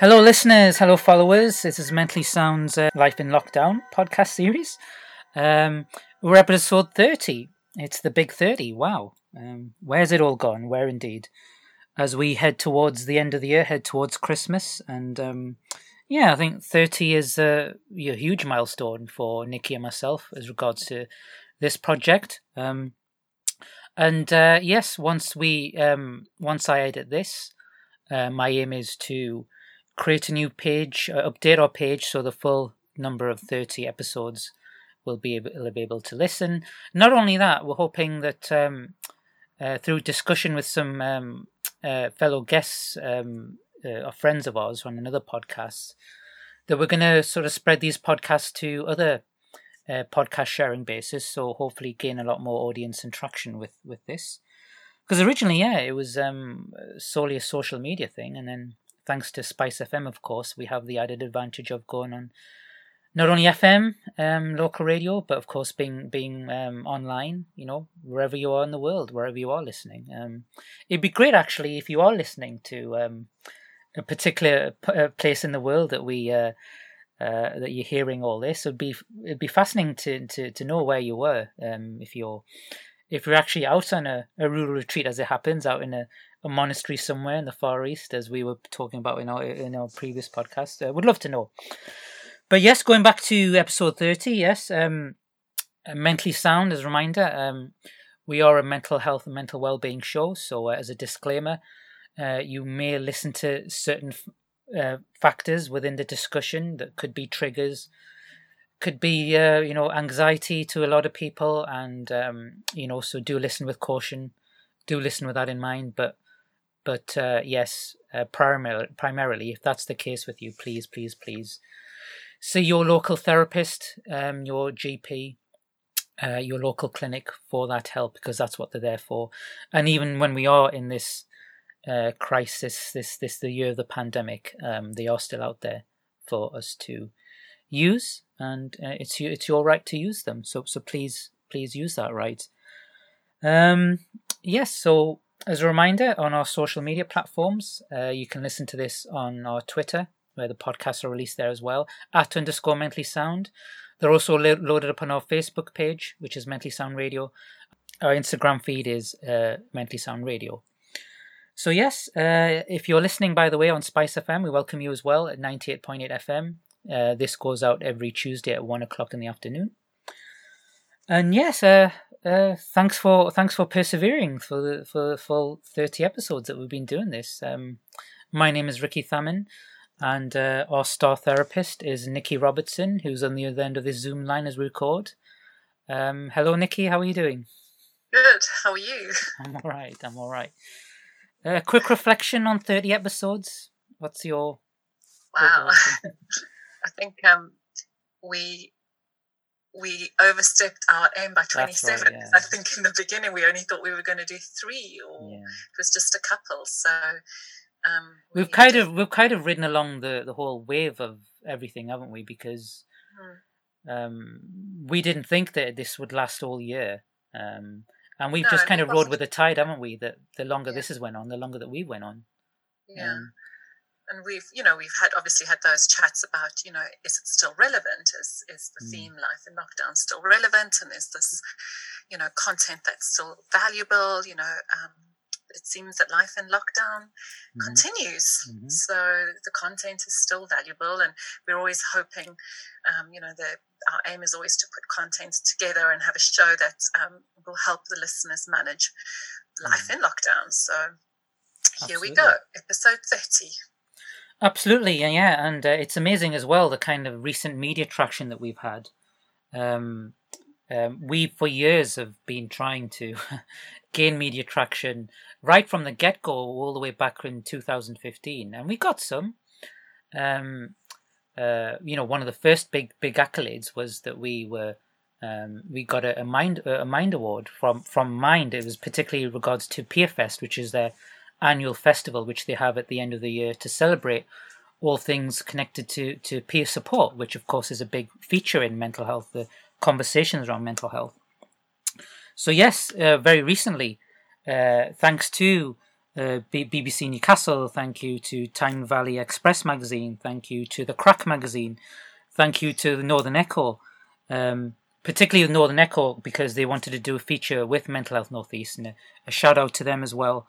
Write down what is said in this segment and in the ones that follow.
Hello, listeners. Hello, followers. This is Mentally Sound's uh, Life in Lockdown podcast series. Um, we're episode 30. It's the big 30. Wow. Um, where's it all gone? Where indeed? As we head towards the end of the year, head towards Christmas. And um, yeah, I think 30 is a, a, huge milestone for Nikki and myself as regards to this project. Um, and uh, yes, once we um, once I edit this, uh, my aim is to create a new page, uh, update our page so the full number of 30 episodes will be able, will be able to listen. Not only that, we're hoping that um, uh, through discussion with some um, uh, fellow guests um, uh, or friends of ours on another podcast, that we're going to sort of spread these podcasts to other uh, podcast sharing bases. So hopefully gain a lot more audience and traction with, with this. Because originally, yeah, it was um, solely a social media thing, and then thanks to Spice FM, of course, we have the added advantage of going on not only FM, um, local radio, but of course being being um, online. You know, wherever you are in the world, wherever you are listening. Um, it'd be great actually if you are listening to um, a particular uh, place in the world that we. Uh, uh, that you're hearing all this, it'd be it'd be fascinating to to, to know where you were. Um, if you're if you're actually out on a, a rural retreat, as it happens, out in a, a monastery somewhere in the Far East, as we were talking about in our in our previous podcast. I would love to know. But yes, going back to episode thirty, yes, um, mentally sound as a reminder. Um, we are a mental health and mental well-being show, so uh, as a disclaimer, uh, you may listen to certain uh, factors within the discussion that could be triggers, could be uh, you know anxiety to a lot of people, and um, you know so do listen with caution, do listen with that in mind. But but uh, yes, uh, primarily, primarily, if that's the case with you, please, please, please see your local therapist, um, your GP, uh, your local clinic for that help because that's what they're there for. And even when we are in this uh, crisis, this this the year of the pandemic, um, they are still out there for us to use, and uh, it's it's your right to use them. So so please please use that right. Um, yes. So as a reminder, on our social media platforms, uh, you can listen to this on our Twitter, where the podcasts are released there as well, at underscore mentally sound. They're also lo- loaded up on our Facebook page, which is Mentally Sound Radio. Our Instagram feed is uh, Mentally Sound Radio. So, yes, uh, if you're listening, by the way, on Spice FM, we welcome you as well at 98.8 FM. Uh, this goes out every Tuesday at 1 o'clock in the afternoon. And yes, uh, thanks for thanks for persevering for the for the full thirty episodes that we've been doing this. Um, my name is Ricky Thaman, and uh, our star therapist is Nikki Robertson, who's on the other end of this Zoom line as we record. Um, hello, Nikki. How are you doing? Good. How are you? I'm all right. I'm all right. A uh, quick reflection on thirty episodes. What's your wow? I think um, we we overstepped our aim by 27 right, yeah. i think in the beginning we only thought we were going to do three or yeah. it was just a couple so um, we have kind of we've kind of ridden along the the whole wave of everything haven't we because hmm. um, we didn't think that this would last all year um, and we've no, just kind of rode with the tide haven't we that the longer yeah. this has went on the longer that we went on yeah um, and we've you know we've had obviously had those chats about you know is it still relevant is is the mm. theme life in lockdown still relevant and is this you know content that's still valuable you know um, it seems that life in lockdown mm-hmm. continues mm-hmm. so the content is still valuable and we're always hoping um, you know that our aim is always to put content together and have a show that um, will help the listeners manage life mm. in lockdown so here we go episode 30 Absolutely, yeah, and uh, it's amazing as well the kind of recent media traction that we've had. Um, um, we for years have been trying to gain media traction right from the get go, all the way back in 2015, and we got some. Um, uh, you know, one of the first big big accolades was that we were um, we got a, a mind a mind award from from Mind. It was particularly regards to PeerFest, which is their annual festival which they have at the end of the year to celebrate all things connected to, to peer support, which of course is a big feature in mental health, the conversations around mental health. So yes, uh, very recently, uh, thanks to uh, BBC Newcastle. Thank you to Tyne Valley Express magazine. Thank you to the Crack magazine. Thank you to the Northern Echo, um, particularly the Northern Echo because they wanted to do a feature with Mental Health Northeast, and a, a shout out to them as well.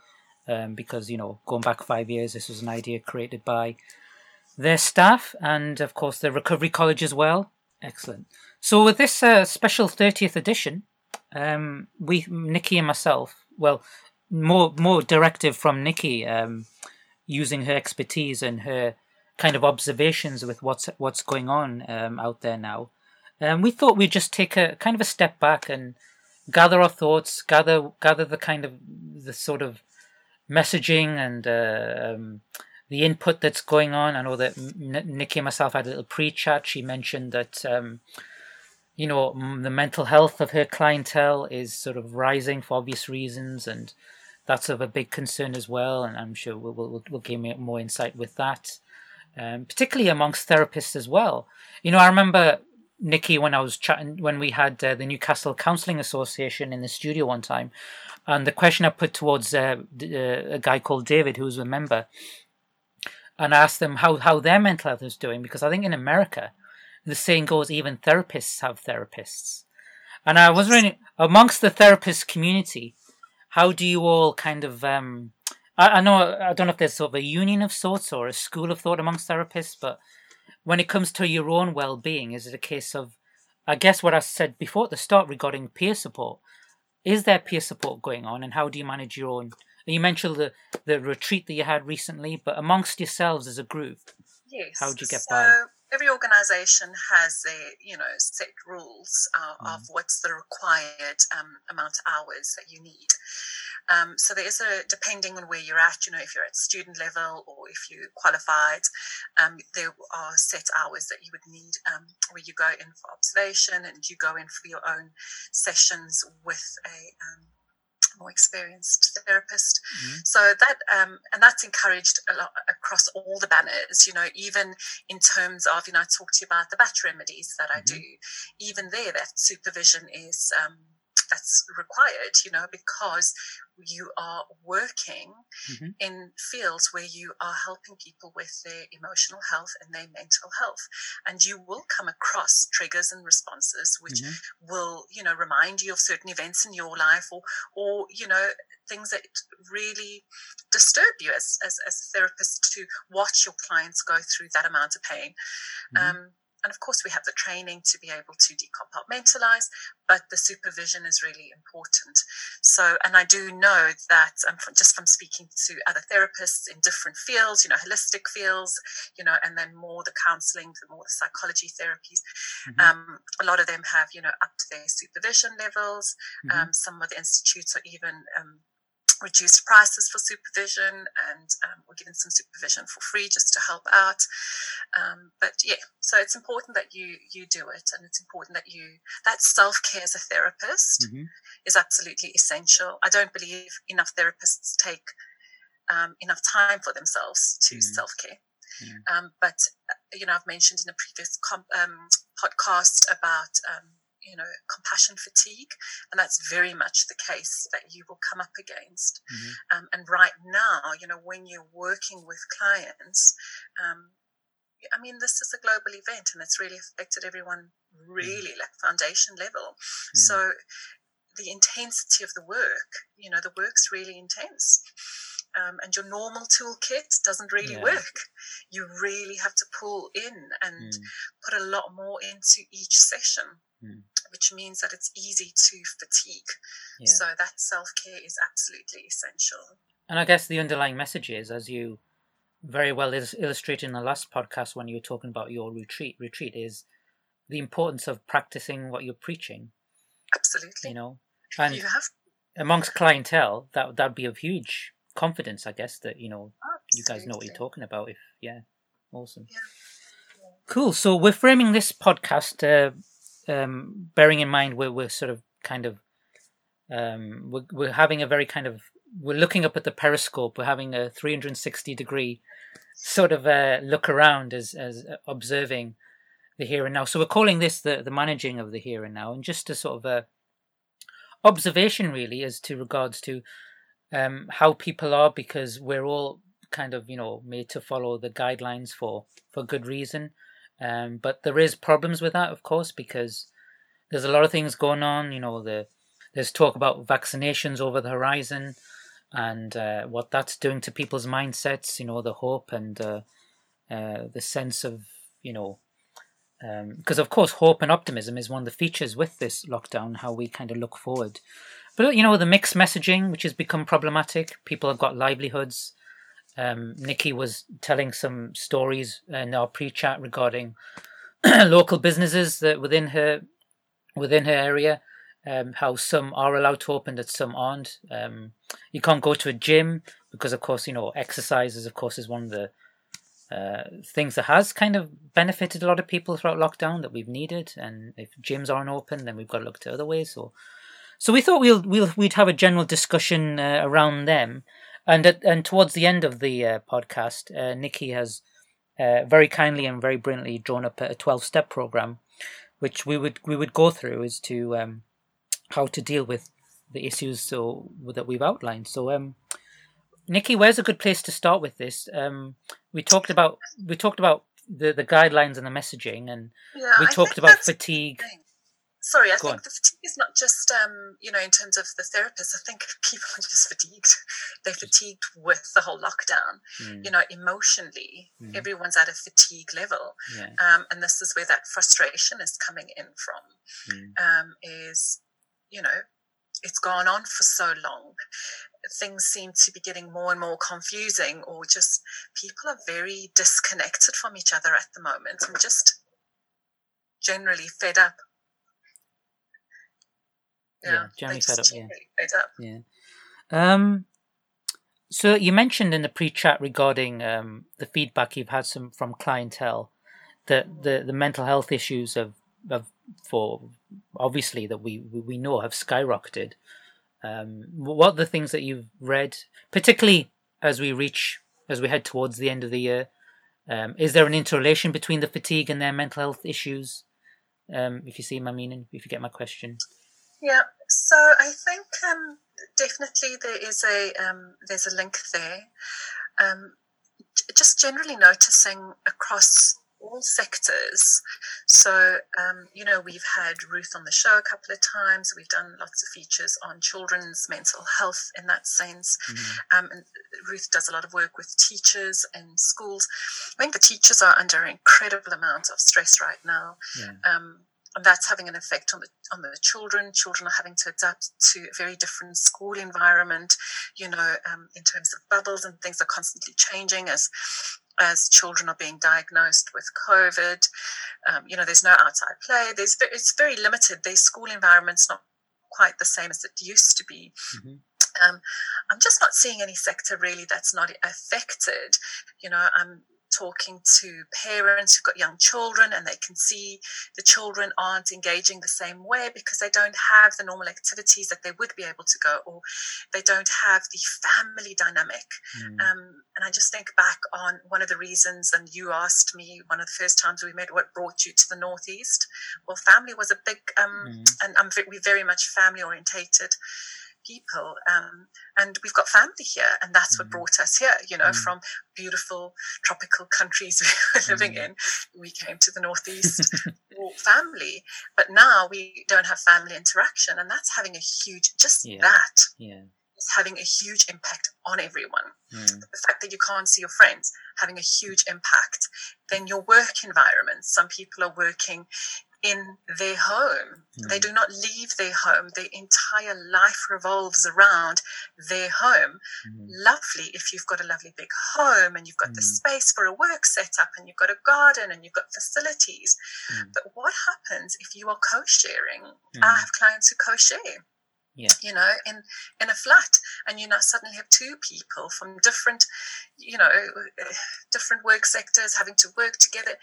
Um, because you know, going back five years, this was an idea created by their staff and, of course, the Recovery College as well. Excellent. So, with this uh, special 30th edition, um, we, Nikki and myself, well, more more directive from Nikki, um, using her expertise and her kind of observations with what's what's going on um, out there now. Um, we thought we'd just take a kind of a step back and gather our thoughts, gather gather the kind of the sort of messaging and uh, um, the input that's going on. I know that N- Nikki and myself had a little pre-chat. She mentioned that um, you know the mental health of her clientele is sort of rising for obvious reasons, and that's of a big concern as well. And I'm sure we'll we'll, we'll give more insight with that, um, particularly amongst therapists as well. You know, I remember Nikki when I was chatting when we had uh, the Newcastle Counselling Association in the studio one time, and the question I put towards uh, uh, a guy called David, who was a member, and asked them how, how their mental health is doing because I think in America the saying goes even therapists have therapists. And I was wondering amongst the therapist community, how do you all kind of um I, I know I don't know if there's sort of a union of sorts or a school of thought amongst therapists, but when it comes to your own well being, is it a case of I guess what I said before at the start regarding peer support. Is there peer support going on and how do you manage your own you mentioned the, the retreat that you had recently, but amongst yourselves as a group, yes. how do you get so, by? Every organisation has a you know set rules uh, mm. of what's the required um, amount of hours that you need. Um, so there is a depending on where you're at, you know, if you're at student level or if you qualified, um, there are set hours that you would need um, where you go in for observation and you go in for your own sessions with a um, more experienced therapist. Mm-hmm. So that um, and that's encouraged a lot across all the banners. You know, even in terms of you know, I talked to you about the Bach remedies that I mm-hmm. do. Even there, that supervision is um, that's required, you know, because you are working mm-hmm. in fields where you are helping people with their emotional health and their mental health. And you will come across triggers and responses which mm-hmm. will, you know, remind you of certain events in your life or, or, you know, things that really disturb you as, as, as a therapist to watch your clients go through that amount of pain. Mm-hmm. Um, and of course, we have the training to be able to decompartmentalize, but the supervision is really important. So, and I do know that um, from, just from speaking to other therapists in different fields, you know, holistic fields, you know, and then more the counseling, the more the psychology therapies, mm-hmm. um, a lot of them have, you know, up to their supervision levels. Mm-hmm. Um, some of the institutes are even um, reduced prices for supervision and um, we're giving some supervision for free just to help out um, but yeah so it's important that you you do it and it's important that you that self-care as a therapist mm-hmm. is absolutely essential i don't believe enough therapists take um, enough time for themselves to mm-hmm. self-care mm-hmm. but uh, you know i've mentioned in a previous comp, um, podcast about um, you know compassion fatigue and that's very much the case that you will come up against mm-hmm. um, and right now you know when you're working with clients um, i mean this is a global event and it's really affected everyone really mm-hmm. like foundation level mm-hmm. so the intensity of the work you know the work's really intense um, and your normal toolkit doesn't really yeah. work. You really have to pull in and mm. put a lot more into each session. Mm which means that it's easy to fatigue. Yeah. So that self care is absolutely essential. And I guess the underlying message is, as you very well illustrated in the last podcast when you were talking about your retreat, retreat is the importance of practicing what you're preaching. Absolutely. You know, and you have amongst clientele that that'd be of huge confidence, I guess, that you know Absolutely. you guys know what you're talking about. If yeah, awesome. Yeah. Cool. So we're framing this podcast uh, um, bearing in mind we're, we're sort of kind of um, we're, we're having a very kind of we're looking up at the periscope we're having a 360 degree sort of uh, look around as as observing the here and now so we're calling this the the managing of the here and now and just a sort of a observation really as to regards to um, how people are because we're all kind of you know made to follow the guidelines for for good reason. Um, but there is problems with that, of course, because there's a lot of things going on. You know, the there's talk about vaccinations over the horizon and uh, what that's doing to people's mindsets. You know, the hope and uh, uh, the sense of you know because um, of course hope and optimism is one of the features with this lockdown how we kind of look forward but you know the mixed messaging which has become problematic people have got livelihoods um, nikki was telling some stories in our pre-chat regarding local businesses that within her within her area um, how some are allowed to open that some aren't um, you can't go to a gym because of course you know exercise of course is one of the uh, things that has kind of benefited a lot of people throughout lockdown that we've needed. And if gyms aren't open, then we've got to look to other ways. So, so we thought we'll, we'll we'd have a general discussion uh, around them. And at, and towards the end of the uh, podcast, uh, Nikki has uh, very kindly and very brilliantly drawn up a twelve step program, which we would we would go through as to um, how to deal with the issues so that we've outlined. So, um, Nikki, where's a good place to start with this? Um, we talked about we talked about the, the guidelines and the messaging, and yeah, we talked about fatigue. Sorry, I Go think on. the fatigue is not just um, you know in terms of the therapist. I think people are just fatigued. They're fatigued with the whole lockdown. Mm. You know, emotionally, mm. everyone's at a fatigue level, yeah. um, and this is where that frustration is coming in from. Mm. Um, is you know it's gone on for so long things seem to be getting more and more confusing or just people are very disconnected from each other at the moment and just generally fed up yeah, yeah generally fed up yeah fed up yeah um so you mentioned in the pre-chat regarding um, the feedback you've had some from clientele that the, the mental health issues have, have for obviously that we we know have skyrocketed. Um, what are the things that you've read, particularly as we reach as we head towards the end of the year? Um, is there an interrelation between the fatigue and their mental health issues? Um, if you see my meaning, if you get my question. Yeah. So I think um, definitely there is a um, there's a link there. Um, just generally noticing across all sectors. So, um, you know, we've had Ruth on the show a couple of times. We've done lots of features on children's mental health in that sense. Mm-hmm. Um, and Ruth does a lot of work with teachers and schools. I think the teachers are under an incredible amount of stress right now. Yeah. Um, and that's having an effect on the on the children. Children are having to adapt to a very different school environment. You know, um, in terms of bubbles and things are constantly changing as as children are being diagnosed with COVID. Um, you know, there's no outside play. There's it's very limited. Their school environment's not quite the same as it used to be. Mm-hmm. Um, I'm just not seeing any sector really that's not affected. You know, I'm talking to parents who've got young children and they can see the children aren't engaging the same way because they don't have the normal activities that they would be able to go or they don't have the family dynamic mm. um, and i just think back on one of the reasons and you asked me one of the first times we met what brought you to the northeast well family was a big um, mm. and I'm, we're very much family orientated people. Um, and we've got family here, and that's mm what brought us here, you know, mm from beautiful tropical countries we were living mm in. We came to the Northeast family, but now we don't have family interaction, and that's having a huge, just yeah. that. Yeah. Is having a huge impact on everyone. Mm. The fact that you can't see your friends having a huge impact. Then your work environment. Some people are working in their home. Mm. They do not leave their home. Their entire life revolves around their home. Mm. Lovely if you've got a lovely big home and you've got mm. the space for a work setup and you've got a garden and you've got facilities. Mm. But what happens if you are co sharing? I mm. have clients who co share. Yeah. you know in in a flat and you know suddenly have two people from different you know different work sectors having to work together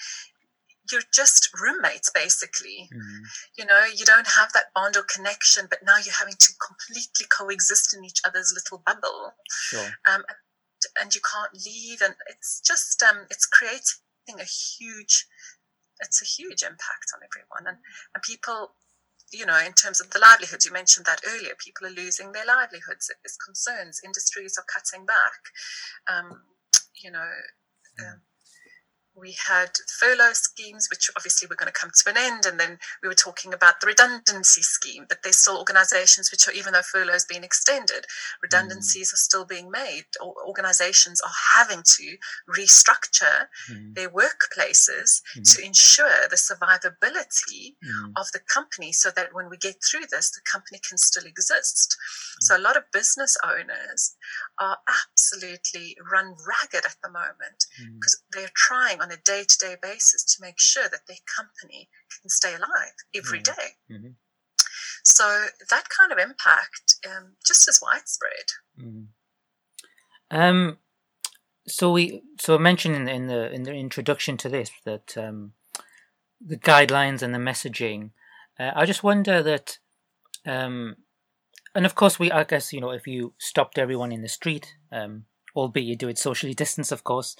you're just roommates basically mm-hmm. you know you don't have that bond or connection but now you're having to completely coexist in each other's little bubble sure. um, and you can't leave and it's just um, it's creating a huge it's a huge impact on everyone and, and people you know, in terms of the livelihoods, you mentioned that earlier. People are losing their livelihoods. There's concerns. Industries are cutting back. Um, you know, um, we had furlough schemes, which obviously were going to come to an end. And then we were talking about the redundancy scheme, but there's still organizations which are, even though furlough has been extended, redundancies mm. are still being made. Or organizations are having to restructure mm. their workplaces mm. to ensure the survivability mm. of the company so that when we get through this, the company can still exist. So a lot of business owners are absolutely run ragged at the moment because they're trying on a day to day basis to make sure that their company can stay alive every mm-hmm. day. Mm-hmm. So that kind of impact um, just as widespread. Mm-hmm. Um, so we so I mentioned in the, in the in the introduction to this that um, the guidelines and the messaging. Uh, I just wonder that, um, and of course we I guess you know if you stopped everyone in the street, um, albeit you do it socially distance, of course,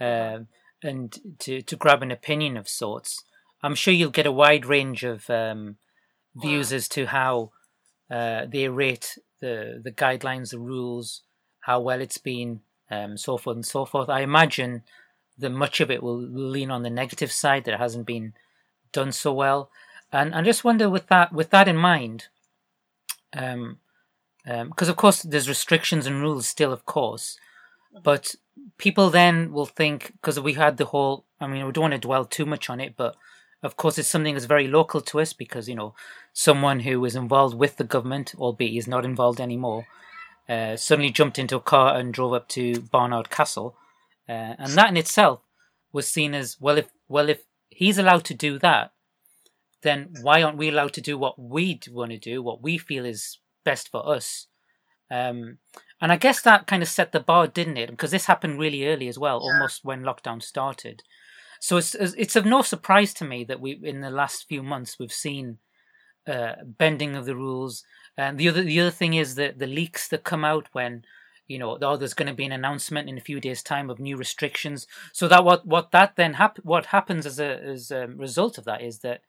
uh, and to, to grab an opinion of sorts. I'm sure you'll get a wide range of um, views as to how uh, they rate the the guidelines, the rules, how well it's been, um, so forth and so forth. I imagine that much of it will lean on the negative side that it hasn't been done so well, and I just wonder with that with that in mind, because um, um, of course there's restrictions and rules still, of course, but people then will think because we had the whole. I mean, we don't want to dwell too much on it, but of course, it's something that's very local to us because you know someone who was involved with the government, albeit he's not involved anymore, uh, suddenly jumped into a car and drove up to Barnard Castle, uh, and that in itself was seen as well. If well, if he's allowed to do that, then why aren't we allowed to do what we want to do, what we feel is best for us? Um, and I guess that kind of set the bar, didn't it? Because this happened really early as well, yeah. almost when lockdown started. So it's it's of no surprise to me that we in the last few months we've seen uh, bending of the rules. And the other the other thing is that the leaks that come out when you know oh there's going to be an announcement in a few days time of new restrictions. So that what what that then hap- what happens as a as a result of that is that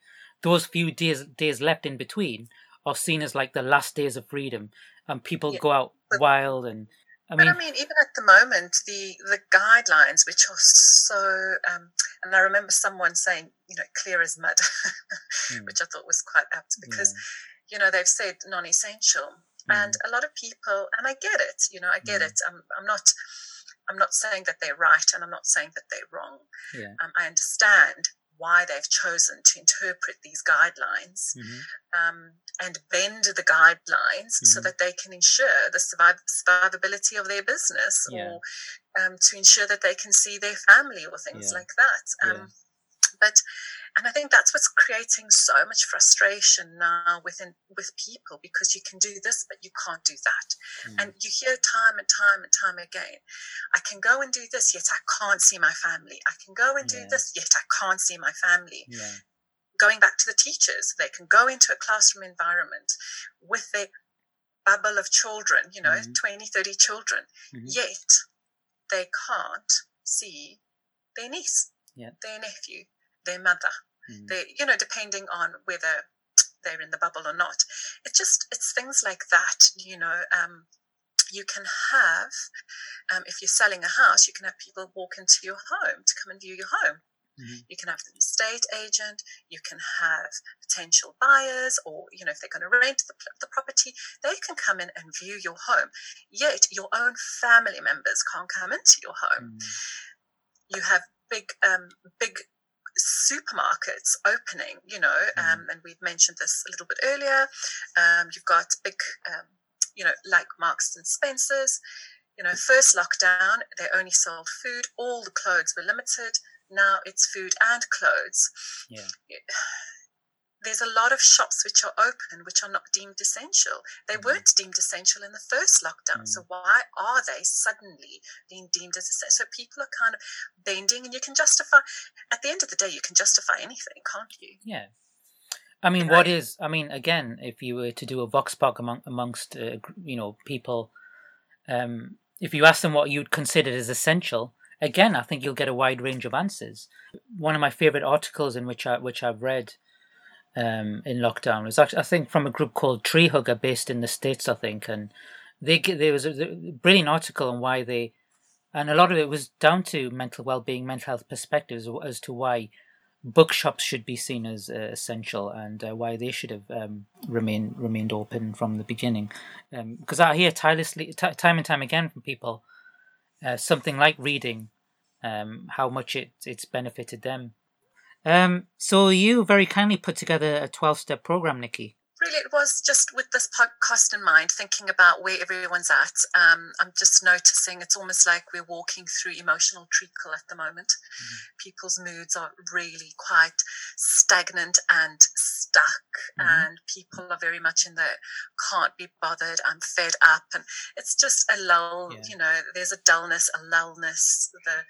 those few days days left in between are seen as like the last days of freedom and people yeah. go out wild and I mean, but I mean, even at the moment, the the guidelines, which are so, um, and I remember someone saying, you know, clear as mud, mm. which I thought was quite apt because, yeah. you know, they've said non-essential, mm. and a lot of people, and I get it, you know, I get mm. it. I'm, I'm not, I'm not saying that they're right, and I'm not saying that they're wrong. Yeah. Um, I understand why they've chosen to interpret these guidelines mm-hmm. um, and bend the guidelines mm-hmm. so that they can ensure the surviv- survivability of their business yeah. or um, to ensure that they can see their family or things yeah. like that. Um, but and I think that's what's creating so much frustration now within with people because you can do this but you can't do that, mm. and you hear time and time and time again, I can go and do this yet I can't see my family. I can go and yeah. do this yet I can't see my family. Yeah. Going back to the teachers, they can go into a classroom environment with their bubble of children, you know, mm-hmm. 20, 30 children, mm-hmm. yet they can't see their niece, yeah. their nephew, their mother. Mm. They, you know, depending on whether they're in the bubble or not. It's just it's things like that. You know, um, you can have um, if you're selling a house, you can have people walk into your home to come and view your home. Mm-hmm. You can have an estate agent. You can have potential buyers, or you know, if they're going to rent the, the property, they can come in and view your home. Yet your own family members can't come into your home. Mm-hmm. You have big, um, big supermarkets opening, you know, mm-hmm. um, and we've mentioned this a little bit earlier. Um, you've got big, um, you know, like Marks and Spencers. You know, first lockdown, they only sold food. All the clothes were limited. Now it's food and clothes. Yeah there's a lot of shops which are open which are not deemed essential. They mm-hmm. weren't deemed essential in the first lockdown. Mm-hmm. So why are they suddenly being deemed as essential? So people are kind of bending, and you can justify. At the end of the day, you can justify anything, can't you? Yeah. I mean, what is? I mean, again, if you were to do a vox pop among, amongst uh, you know people, um, if you ask them what you'd consider as essential, again, I think you'll get a wide range of answers. One of my favorite articles in which I which I've read um, in lockdown. It was actually, I think, from a group called Tree Hugger, based in the states, I think, and they there was a, brilliant article on why they, and a lot of it was down to mental well-being, mental health perspectives as to why bookshops should be seen as uh, essential and uh, why they should have um, remained remained open from the beginning. Because um, I hear tirelessly, t- time and time again from people, uh, something like reading, um, how much it it's benefited them. Um, so you very kindly put together a twelve step program, Nikki really it was just with this podcast in mind thinking about where everyone's at um, i'm just noticing it's almost like we're walking through emotional treacle at the moment mm-hmm. people's moods are really quite stagnant and stuck mm-hmm. and people are very much in the can't be bothered i'm fed up and it's just a lull yeah. you know there's a dullness a lullness the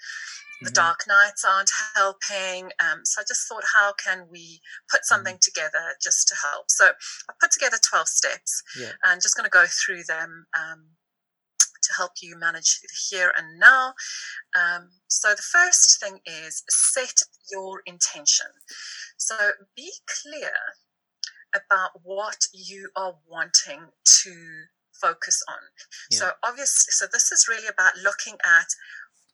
the mm-hmm. dark nights aren't helping. Um, so I just thought, how can we put mm-hmm. something together just to help? So I put together 12 steps yeah. and just going to go through them um, to help you manage the here and now. Um, so the first thing is set your intention. So be clear about what you are wanting to focus on. Yeah. So obviously, so this is really about looking at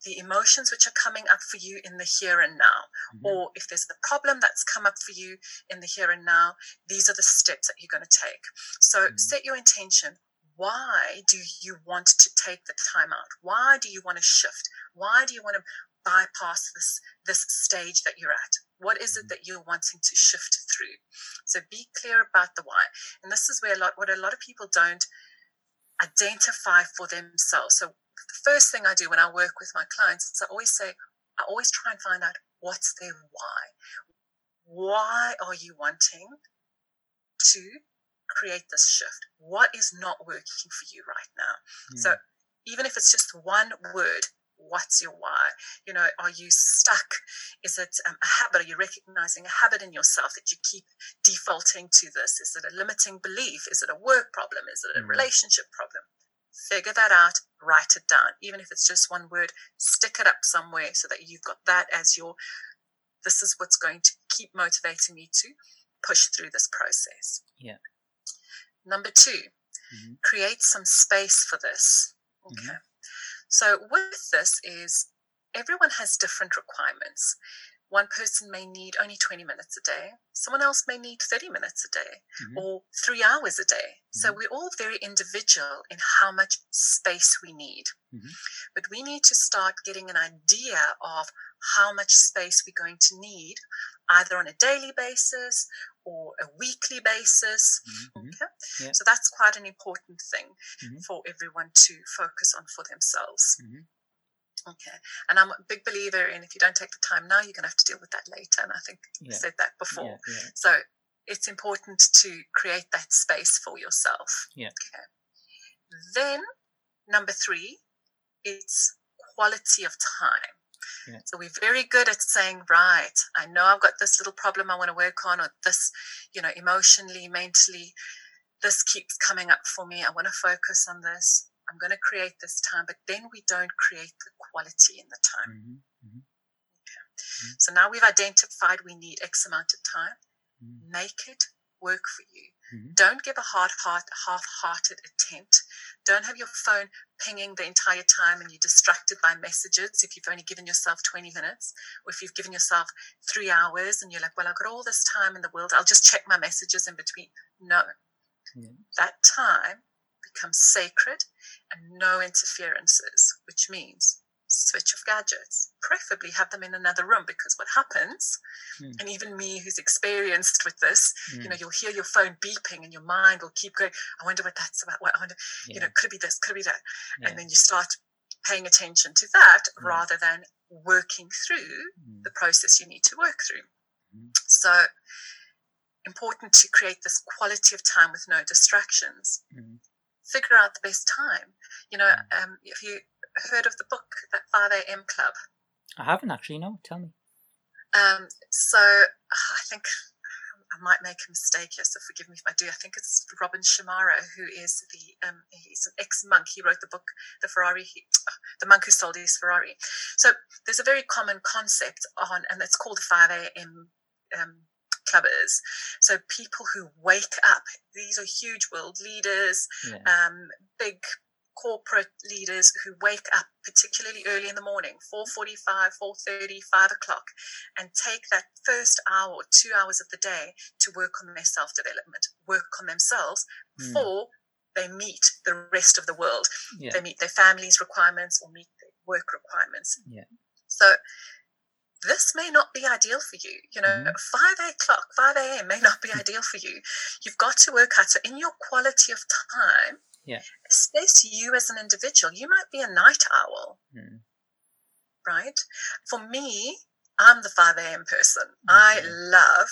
the emotions which are coming up for you in the here and now. Mm-hmm. Or if there's a problem that's come up for you in the here and now, these are the steps that you're going to take. So mm-hmm. set your intention. Why do you want to take the time out? Why do you want to shift? Why do you want to bypass this this stage that you're at? What is it mm-hmm. that you're wanting to shift through? So be clear about the why. And this is where a lot what a lot of people don't identify for themselves. So the first thing I do when I work with my clients is I always say, I always try and find out what's their why. Why are you wanting to create this shift? What is not working for you right now? Mm. So even if it's just one word, what's your why? You know, are you stuck? Is it um, a habit? Are you recognizing a habit in yourself that you keep defaulting to this? Is it a limiting belief? Is it a work problem? Is it a mm. relationship problem? Figure that out, write it down, even if it's just one word, stick it up somewhere so that you've got that as your, this is what's going to keep motivating me to push through this process. Yeah. Number 2 mm-hmm. create some space for this. Okay. Mm-hmm. So with this is everyone has different requirements. One person may need only 20 minutes a day. Someone else may need 30 minutes a day mm-hmm. or three hours a day. Mm-hmm. So we're all very individual in how much space we need. Mm-hmm. But we need to start getting an idea of how much space we're going to need, either on a daily basis or a weekly basis. Mm-hmm. Okay? Yeah. So that's quite an important thing mm-hmm. for everyone to focus on for themselves. Okay. And I'm a big believer in if you don't take the time now, you're going to have to deal with that later. And I think yeah. I said that before. Yeah, yeah. So it's important to create that space for yourself. Yeah. Okay. Then number three, it's quality of time. Yeah. So we're very good at saying, right, I know I've got this little problem I want to work on, or this, you know, emotionally, mentally, this keeps coming up for me. I want to focus on this. I'm going to create this time, but then we don't create the quality in the time. Mm-hmm. Mm-hmm. Okay. Mm-hmm. So now we've identified we need X amount of time. Mm-hmm. Make it work for you. Mm-hmm. Don't give a hard heart, half-hearted attempt. Don't have your phone pinging the entire time and you're distracted by messages if you've only given yourself 20 minutes or if you've given yourself three hours and you're like, well, I've got all this time in the world. I'll just check my messages in between. No. That time becomes sacred and no interferences, which means switch off gadgets, preferably have them in another room because what happens, mm. and even me who's experienced with this, mm. you know, hmm. you'll hear your phone beeping and your mind will keep going, I wonder what that's about. What I wonder, yeah. you know, could it be this, could it be that? Yeah. And then you start paying attention to that mm. rather than working through hmm. the process you need to work through. Hmm. So important to create this quality of time with no distractions figure out the best time. You know, mm. um, if you heard of the book, that 5 a.m. Club? I haven't actually, no. Tell me. Um, so I think I might make a mistake here, so forgive me if I do. I think it's Robin Shamaro, who is the um, he's an ex-monk. He wrote the book, The Ferrari, he the monk who sold his Ferrari. So there's a very common concept on, and it's called the 5 a.m. Um, clubbers. So people who wake up, these are huge world leaders, Yeah. um, big corporate leaders who wake up particularly early in the morning 4.45 4.30 5 o'clock and take that first hour or two hours of the day to work on their self-development work on themselves Mm. before they meet the rest of the world Yeah. they meet their family's requirements or meet their work requirements Yeah. so this may not be ideal for you. You know, Mhm. 5 o'clock, 5 a.m. may not be ideal for you. You've got to work out. So, in your quality of time, Yeah. space you as an individual, you might be a night owl, Mm. right? For me, I'm the 5 a.m. person. I love,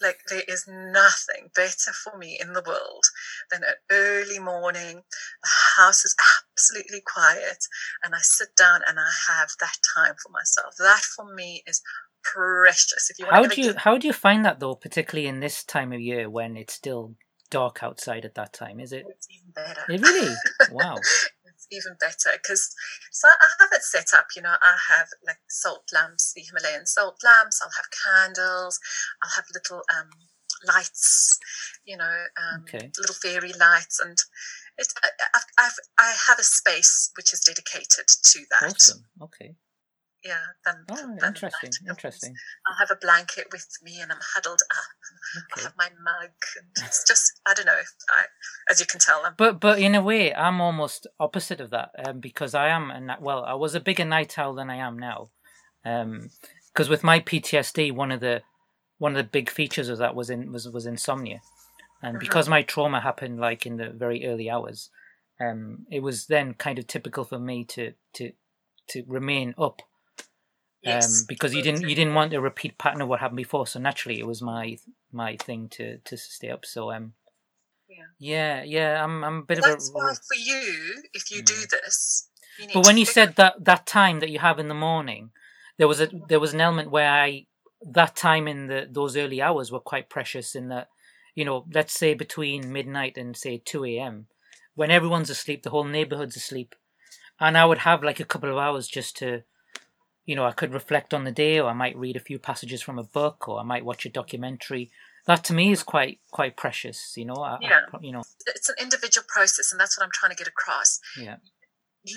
like, there is nothing better for me in the world than an early morning. The house is absolutely quiet, and I sit down and I have that time for myself. That for me is precious. If you want How to do you how do you find that though, particularly in this time of year when it's still dark outside at that time? Is it it's even better. it really? Wow. Even better because so I have it set up. You know, I have like salt lamps, the Himalayan salt lamps. I'll have candles. I'll have little um, lights. You know, um, Okay. little fairy lights, and it. I, I've, I've I have a space which is dedicated to that. Awesome. Okay. Yeah. Than, Oh, than interesting. Interesting. I'll have a blanket with me, and I'm huddled up. And I have my mug, and it's just I don't know. I, as you can tell, I'm But but in a way, I'm almost opposite of that um, because I am a well, I was a bigger night owl than I am now. Because with my PTSD, one of the one of the big features of that was in was was insomnia, and Mhm. because my trauma happened like in the very early hours, um, it was then kind of typical for me to to to remain up yes. um, because you didn't you didn't want a repeat pattern of what happened before. So naturally, it was my my thing to to stay up. So um, Yeah. yeah, yeah, I'm I'm a bit That's of a. for you, if you do Mm. this, you But when you said that that time that you have in the morning, there was a there was an element where I that time in the those early hours were quite precious in that you know let's say between midnight and say two a.m. when everyone's asleep, the whole neighborhood's asleep, and I would have like a couple of hours just to you know, I could reflect on the day, or I might read a few passages from a book, or I might watch a documentary. That to me is quite quite precious, you know. I, I Yeah. pro- you know, it's an individual process, and that's what I'm trying to get across. yeah,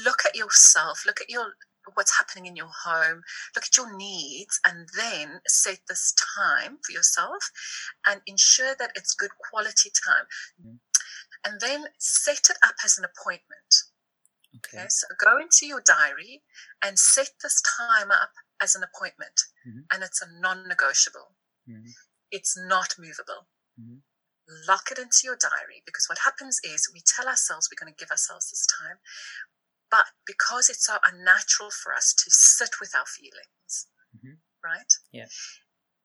Look at yourself. Look at your what's happening in your home. Look at your needs, and then set this time for yourself, and ensure that it's good quality time. Mm. And then set it up as an appointment. Okay, Okay, so go into your diary and set this time up as an appointment, Mhm. and it's a non-negotiable. Mhm. It's not movable. Mhm. Lock it into your diary because what happens is we tell ourselves we're going to give ourselves this time, but because it's so unnatural for us to sit with our feelings, Mhm. right? Yeah.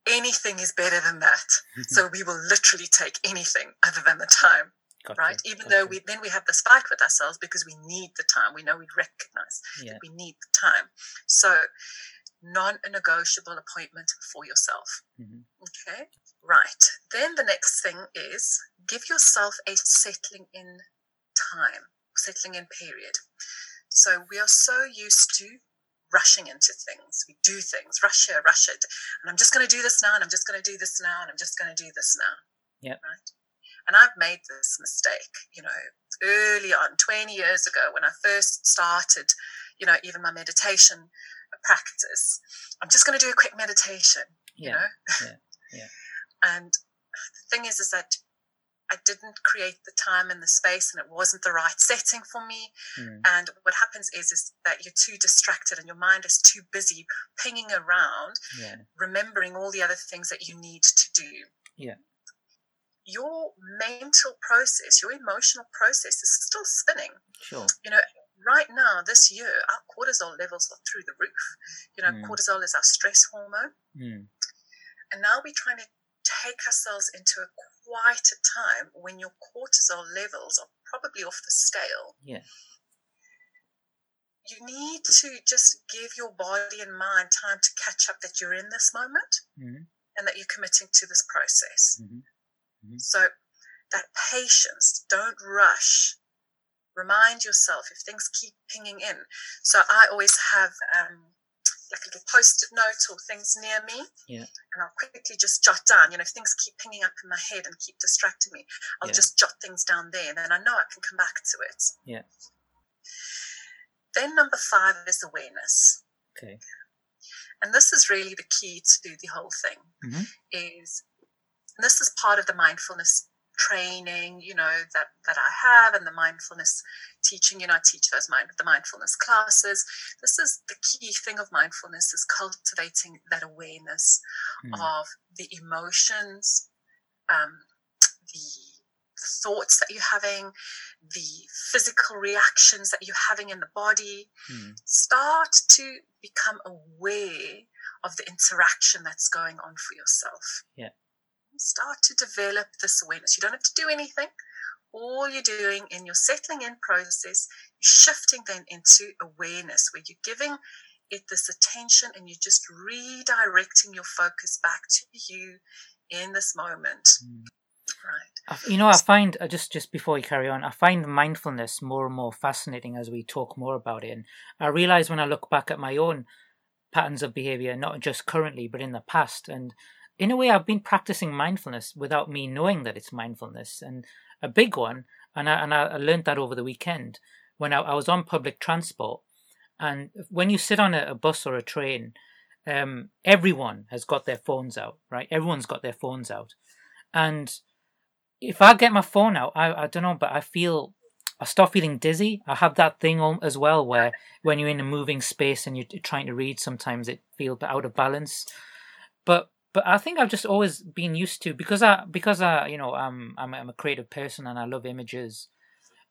Anything is better than that. so we will literally take anything other than the time Gotcha, right? Even though we then we have this fight with ourselves because we need the time. We know we recognize yeah, that we need the time. So non-negotiable appointment for yourself. mhm. Okay. Right. Then the next thing is give yourself a settling in time, settling in period. So we are so used to rushing into things. We do things, rush here, rush it. And I'm just going to do this now, and I'm just going to do this now, and I'm just going to do this now. Yep. Right. And I've made this mistake, you know, early on, 20 years ago, when I first started, you know, even my meditation practice. I'm just going to do a quick meditation, you know? yeah, yeah. And the thing is, is that I didn't create the time and the space, and it wasn't the right setting for me. Mm, And what happens is, is that you're too distracted, and your mind is too busy pinging around, yeah, remembering all the other things that you need to do. Yeah. Your mental process, your emotional process is still spinning. sure, You know, right now, this year, our cortisol levels are through the roof. You know, Mm. cortisol is our stress hormone. mm, And now we're trying to take ourselves into a quieter time when your cortisol levels are probably off the scale. yeah, You need to just give your body and mind time to catch up that you're in this moment mhm, and that you're committing to this process. Mhm, So that patience, don't rush. Remind yourself if things keep pinging in. So I always have um, like a little post-it note or things near me. Yeah. And I'll quickly just jot down, you know, if things keep pinging up in my head and keep distracting me, I'll Yeah. just jot things down there and then I know I can come back to it. Yeah. Then number five is awareness. Okay. And this is really the key to the whole thing Mhm. is and this is part of the mindfulness training, you know, that, that I have and the mindfulness teaching, you know, I teach those mind the mindfulness classes. This is the key thing of mindfulness is cultivating that awareness Mm. of the emotions, um, the thoughts that you're having, the physical reactions that you're having in the body. Mm. Start to become aware of the interaction that's going on for yourself. Yeah. Start to develop this awareness. You don't have to do anything. All you're doing in your settling in process, you're shifting then into awareness where you're giving it this attention and you're just redirecting your focus back to you in this moment. Mm. Right. You know, I find uh, just just before we carry on, I find mindfulness more and more fascinating as we talk more about it. And I realize when I look back at my own patterns of behavior, not just currently, but in the past, and in a way, I've been practicing mindfulness without me knowing that it's mindfulness. And a big one, and I and I learned that over the weekend when I, I was on public transport. And when you sit on a, a bus or a train, um, everyone has got their phones out, right? Everyone's got their phones out, and if I get my phone out, I, I don't know, but I feel I start feeling dizzy. I have that thing as well where when you're in a moving space and you're trying to read, sometimes it feels out of balance. But but I think I've just always been used to because I because I you know I'm I'm, I'm a creative person and I love images.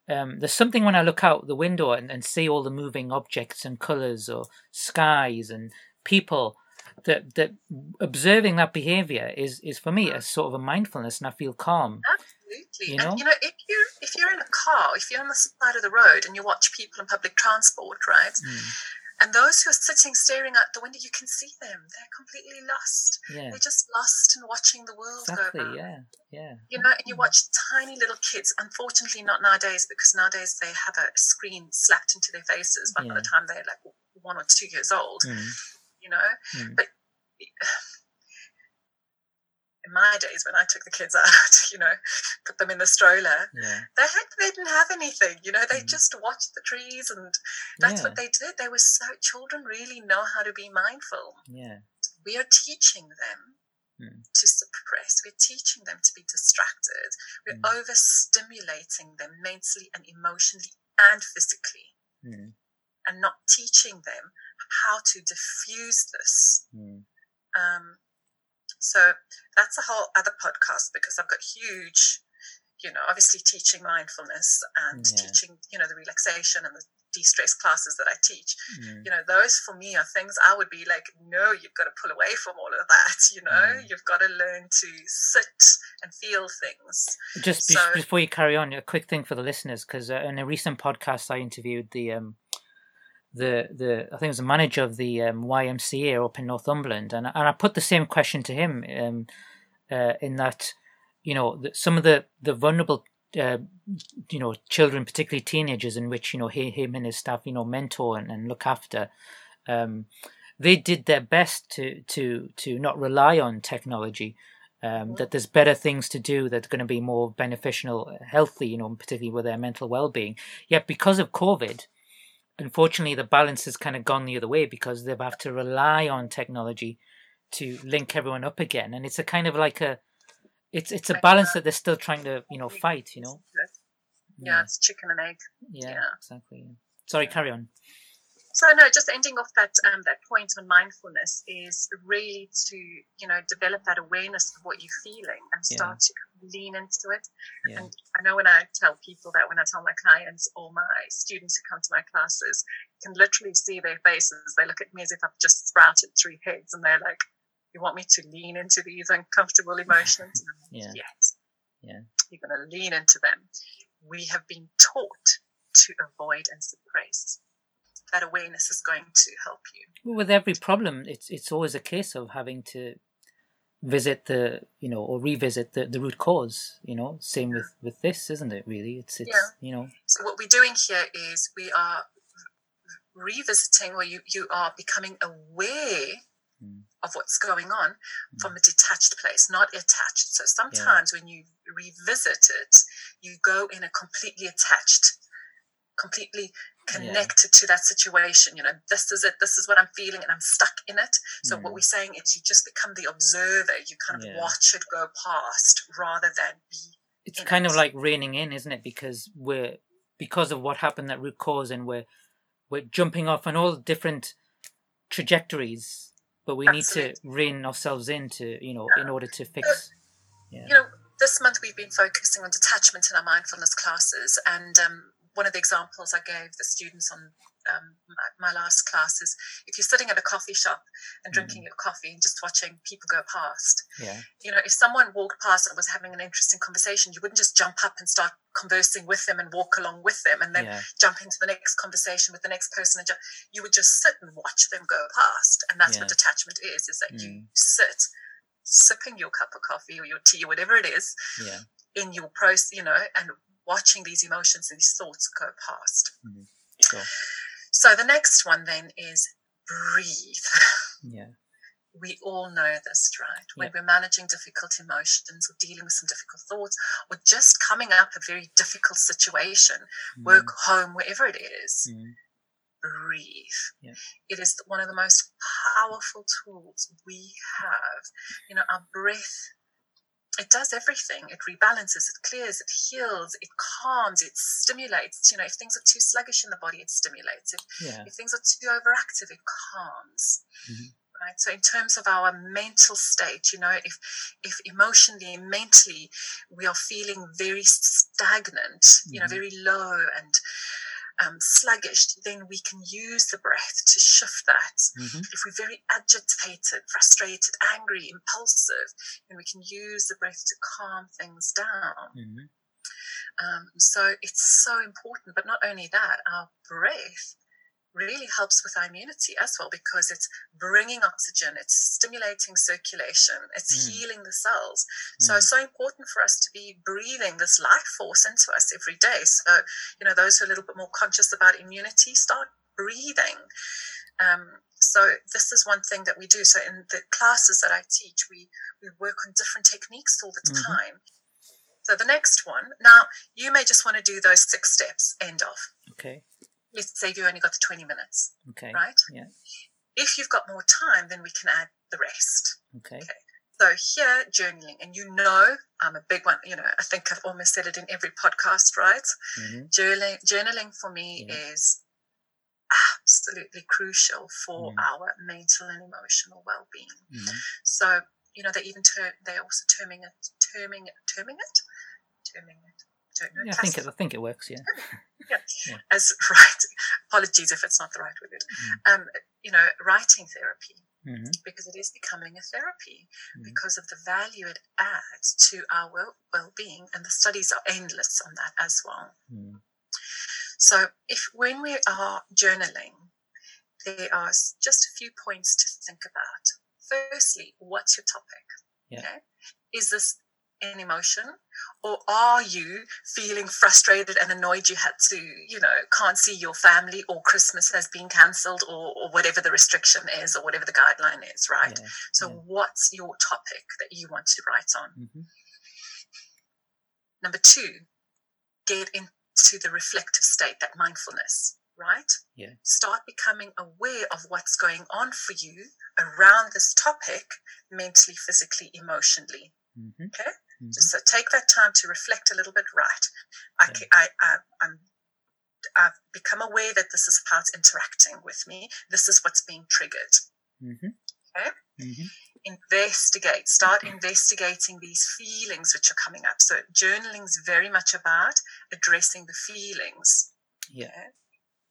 Um, there's something when I look out the window and, and see all the moving objects and colors or skies and people that that observing that behavior is is for me a sort of a mindfulness and I feel calm. Absolutely. You know? And you know, if you if you're in a car, if you're on the side of the road and you watch people in public transport, right? Mm, And those who are sitting staring out the window, you can see them. They're completely lost. yeah, They're just lost and watching the world exactly. go by. Yeah, yeah. You know, and you watch tiny little kids. Unfortunately, not nowadays because nowadays they have a screen slapped into their faces by Yeah. the time they're like one or two years old. Mm, You know, mm, but in my days when I took the kids out, you know, put them in the stroller, yeah, they had they didn't have anything. You know, they Mhm. just watched the trees, and that's yeah, what they did. They were so children really know how to be mindful. yeah. We are teaching them Mm. to suppress. We're teaching them to be distracted. We're Mm. overstimulating them mentally and emotionally and physically, Mm, and not teaching them how to diffuse this. mm, Um, so that's a whole other podcast because I've got huge, you know, obviously teaching mindfulness and Yeah. teaching, you know, the relaxation and the de-stress classes that I teach. mm. You know, those for me are things I would be like, no, you've got to pull away from all of that. You know, Mm. you've got to learn to sit and feel things. Just So- before you carry on, a quick thing for the listeners, because uh, in a recent podcast, I interviewed the um, the the I think it was the manager of the um, YMCA up in Northumberland, and and I put the same question to him, um, uh, in that, you know, some of the the vulnerable. Uh, you know, children, particularly teenagers, in which you know he, him and his staff, you know, mentor and, and look after. Um, they did their best to to to not rely on technology, um, that there's better things to do that are going to be more beneficial, healthy, you know, particularly with their mental well-being. Yet because of COVID, unfortunately, the balance has kind of gone the other way because they've had to rely on technology to link everyone up again, and it's a kind of like a, it's it's a balance that they're still trying to you know fight, you know. Yeah, it's chicken and egg. yeah, yeah. exactly. Sorry, carry on. So no, just ending off that um, that point on mindfulness is really to you know develop that awareness of what you're feeling and Yeah. start to lean into it. Yeah, And I know when I tell people that, when I tell my clients or my students who come to my classes, you can literally see their faces. They look at me as if I've just sprouted three heads, and they're like, "You want me to lean into these uncomfortable emotions?" Like, Yeah. Yes. Yeah. You're going to lean into them. We have been taught to avoid and suppress. That awareness is going to help you. Well, with every problem, it's it's always a case of having to visit the you know or revisit the, the root cause. You know, same with with this, isn't it? Really, it's it's Yeah. you know So what we're doing here is we are revisiting or you, you are becoming aware Mm. of what's going on Mm. from a detached place, not attached. So sometimes when you revisit it, you go in a completely attached, completely connected to that situation. You know, this is it, this is what I'm feeling, and I'm stuck in it. So what Mm. we're saying is you just become the observer, you kind of Yeah. watch it go past rather than be It's in kind of like reining in, isn't it? Because we're because of what happened at root cause, and we're we're jumping off on all different trajectories, but we need to rein ourselves in to you know, in order to fix. Yeah. you know, this month we've been focusing on detachment in our mindfulness classes, and um, one of the examples I gave the students on um, my, my last class is if you're sitting at a coffee shop and drinking your coffee and just watching people go past, Yeah. you know, if someone walked past and was having an interesting conversation, you wouldn't just jump up and start conversing with them and walk along with them and then Yeah. jump into the next conversation with the next person. And ju- you would just sit and watch them go past. And that's what detachment is, is that you Mm. sit sipping your cup of coffee or your tea or whatever it is Yeah. in your process, you know, and watching these emotions and these thoughts go past. So So the next one then is breathe. yeah. we all know this, right? When Yeah. we're managing difficult emotions or dealing with some difficult thoughts or just coming up a very difficult situation, work, home, wherever it is, Mm. breathe. Yeah. It is one of the most powerful tools we have. You know, our breath, it does everything. It rebalances, it clears, it heals, it calms, it stimulates. You know, if things are too sluggish in the body, it stimulates. If, Yeah. if things are too overactive, it calms. Mhm. Right. So in terms of our mental state, you know, if if emotionally, mentally, we are feeling very stagnant, you know, Mhm. very low and um, sluggish, then we can use the breath to shift that. hmm If we're very agitated, frustrated, angry, impulsive, then we can use the breath to calm things down. hmm Um, so it's so important. But not only that, our breath really helps with our immunity as well because it's bringing oxygen, it's stimulating circulation, it's Mm. healing the cells. So Mm. it's so important for us to be breathing this life force into us every day. So, you know, those who are a little bit more conscious about immunity, start breathing. Um, so this is one thing that we do. So in the classes that I teach, we we work on different techniques all the Mhm. time. So the next one, now you may just want to do those six steps, end of. Okay. Let's say you only got the 20 minutes, Okay. right? Yeah. If you've got more time, then we can add the rest. Okay. So here, journaling, and you know I'm a big one, you know, I think I've almost said it in every podcast, right? hmm Journaling, journaling for me Yeah. is absolutely crucial for Mm. our mental and emotional well-being. hmm So, you know, they even term, they're also terming it, terming it, terming it, terming it. Don't know, Yeah, I think it. I think it works. Yeah. Yeah. as right. Apologies if it's not the right word. Mm. Um, you know, writing therapy hmm because it is becoming a therapy Mhm. because of the value it adds to our well well-being, and the studies are endless on that as well. mm So, if when we are journaling, there are just a few points to think about. Firstly, what's your topic? Yeah. Okay. Is this an emotion, or are you feeling frustrated and annoyed you had to, you know, can't see your family, or Christmas has been cancelled, or, or whatever the restriction is, or whatever the guideline is, right? Yeah. So, yeah. what's your topic that you want to write on? hmm Number two, get into the reflective state, that mindfulness, right? Yeah. Start becoming aware of what's going on for you around this topic, mentally, physically, emotionally. hmm Okay. Hmm Just so take that time to reflect a little bit. Right, I, Yeah. I, I, I'm. I've become aware that this is how it's interacting with me. This is what's being triggered. hmm Okay. hmm investigate start investigating these feelings which are coming up so journaling is very much about addressing the feelings Yeah.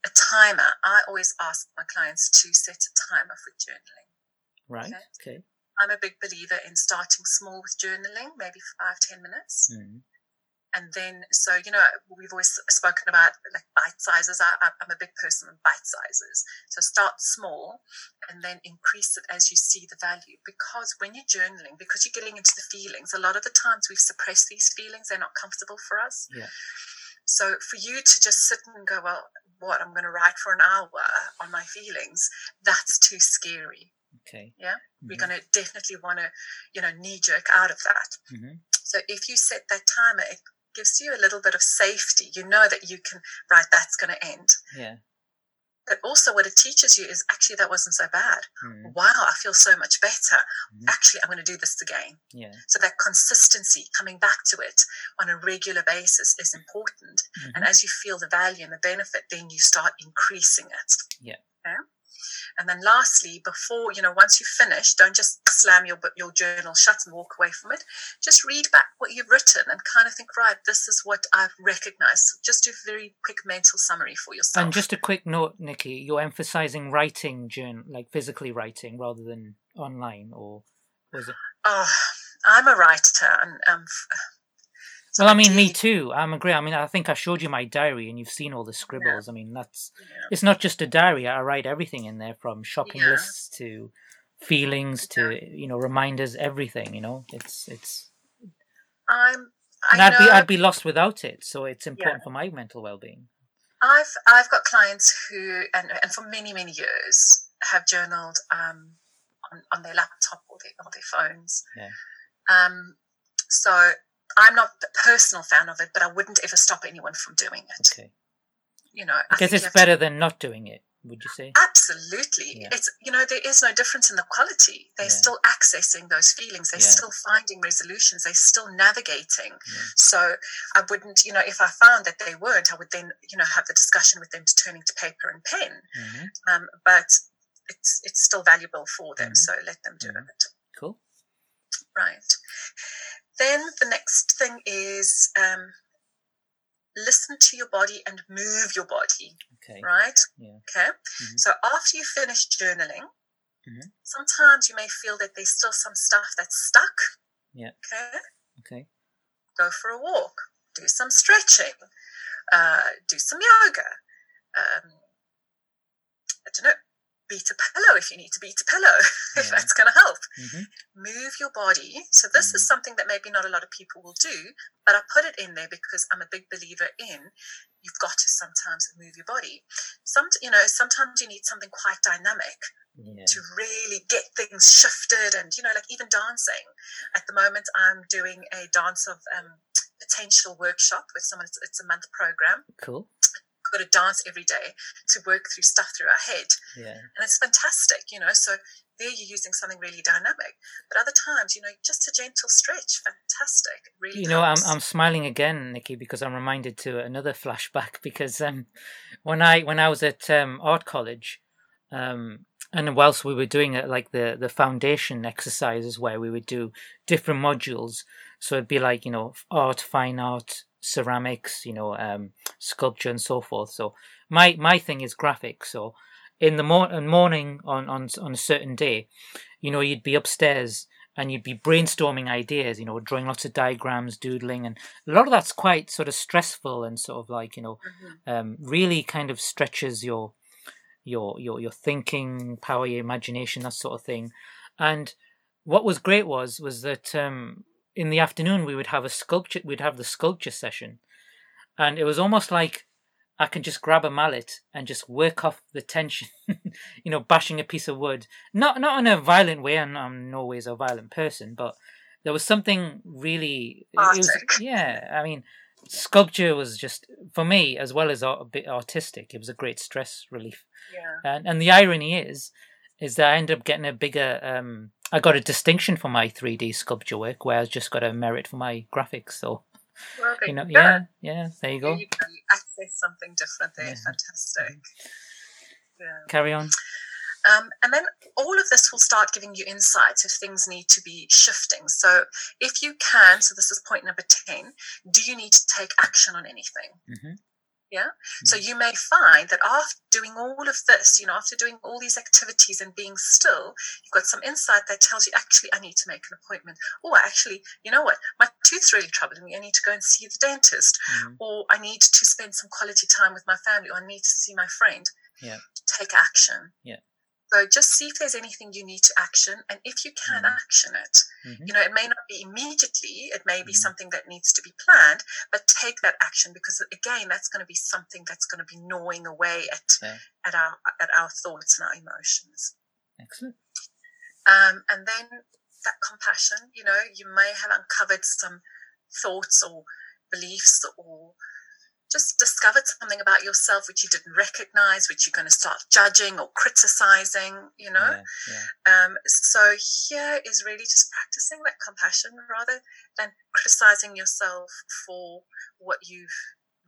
a timer i always ask my clients to set a timer for journaling Right. Okay. Okay. I'm a big believer in starting small with journaling maybe five ten minutes. Mm and then so you know we've always spoken about like bite sizes. I, i'm a big person on bite sizes. So start small and then increase it as you see the value. Because when you're journaling because you're getting into the feelings a lot of the times we've suppressed these feelings. They're not comfortable for us. Yeah. so for you to just sit and go well what? I'm going to write for an hour on my feelings. That's too scary. Okay. Yeah, Mhm. we're going to definitely want to, you know, knee jerk out of that. Mhm. So if you set that timer, it gives you a little bit of safety. You know that you can, right, that's going to end. Yeah. But also, what it teaches you is actually that wasn't so bad. Mhm. Wow, I feel so much better. Mhm. Actually, I'm going to do this again. Yeah. So that consistency, coming back to it on a regular basis, is important. And as you feel the value and the benefit, then you start increasing it. Yeah. Okay? And then lastly, before, you know, once you finish, don't just slam your your journal shut and walk away from it. Just read back what you've written and kind of think, right, this is what I've recognized. Just do a very quick mental summary for yourself. And just a quick note, Nicky, you're emphasizing writing, journal, like physically writing, rather than online, or was it? oh, I'm a writer and um so Well, I mean, me too. I'm agree. I mean, I think I showed you my diary, and you've seen all the scribbles. I mean, that's yeah. it's not just a diary. I write everything in there, from shopping Yeah. lists to feelings to you know reminders, everything. You know, it's it's. I'm I And I'd be I'd be lost without it. So it's important for my mental well-being. I've I've got clients who and and for many many years have journaled um, on on their laptop or their or their phones. Yeah. Um, so I'm not a personal fan of it, but I wouldn't ever stop anyone from doing it. Okay. You know, I guess it's have to- better than not doing it. Would you say? Absolutely, Yeah. it's you know there is no difference in the quality. They're Yeah. still accessing those feelings. They're Yeah. still finding resolutions. They're still navigating. So I wouldn't, you know, if I found that they weren't, I would then, you know, have the discussion with them to turning to paper and pen. hmm Um, but it's it's still valuable for them, Mhm. so let them do Mhm. it. Cool. Right. Then the next thing is um, listen to your body and move your body. Okay. Right. Yeah. Okay. Mhm. So after you finish journaling, Mhm. sometimes you may feel that there's still some stuff that's stuck. Yeah. Okay. Okay. Go for a walk. Do some stretching. Uh, do some yoga. Um, I don't know. Beat a pillow if you need to beat a pillow, if that's going to help. hmm Move your body. So this is something that maybe not a lot of people will do, but I put it in there because I'm a big believer in you've got to sometimes move your body. Some, you know, sometimes you need something quite dynamic Yeah. to really get things shifted and you know like even dancing at the moment i'm doing a dance of um, potential workshop with someone it's, it's a month program Cool. Got to dance every day to work through stuff through our head Yeah. and it's fantastic you know so there you're using something really dynamic but other times you know just a gentle stretch fantastic really You know, I'm. I'm smiling again, Nicky, because I'm reminded to another flashback. Because um, when I when I was at um, art college, um, and whilst we were doing it, like the the foundation exercises where we would do different modules. So it'd be like you know art, fine art, ceramics, you know, um, sculpture, and so forth. So my my thing is graphics. So in the mor- morning on on on a certain day, you know, you'd be upstairs and you'd be brainstorming ideas, you know, drawing lots of diagrams, doodling, and a lot of that's quite sort of stressful and sort of like you know, Mhm. um, really kind of stretches your your your your thinking power, your imagination, that sort of thing. And what was great was was that um, in the afternoon we would have a sculpture, we'd have the sculpture session, and it was almost like I can just grab a mallet and just work off the tension, you know, bashing a piece of wood. Not not in a violent way, and I'm no ways a violent person, but there was something really. It was, yeah, I mean, sculpture was just for me as well as a bit artistic. It was a great stress relief, yeah and and the irony is, is that I ended up getting a bigger. Um, I got a distinction for my 3D sculpture work, where I just got a merit for my graphics. So well, you know, yeah, yeah, there you go. you access something different there Yeah. fantastic yeah Carry on. Um, and then all of this will start giving you insights if things need to be shifting. So, if you can, so this is point number 10, do you need to take action on anything? hmm Yeah. So, you may find that after doing all of this, you know, after doing all these activities and being still, you've got some insight that tells you, actually, I need to make an appointment. Or, actually, you know what? My tooth's really troubling me. I need to go and see the dentist. hmm Or, I need to spend some quality time with my family. Or, I need to see my friend. Yeah. Take action. Yeah. So just see if there's anything you need to action, and if you can mm-hmm. action it, mm-hmm. you know, it may not be immediately. It may be mm-hmm. something that needs to be planned, but take that action because again, that's going to be something that's going to be gnawing away at yeah. at our at our thoughts and our emotions. Excellent. Um, and then that compassion, you know, you may have uncovered some thoughts or beliefs or just discovered something about yourself which you didn't recognize, which you're going to start judging or criticizing, you know. Yeah, yeah. Um, so here is really just practicing that compassion rather than criticizing yourself for what you've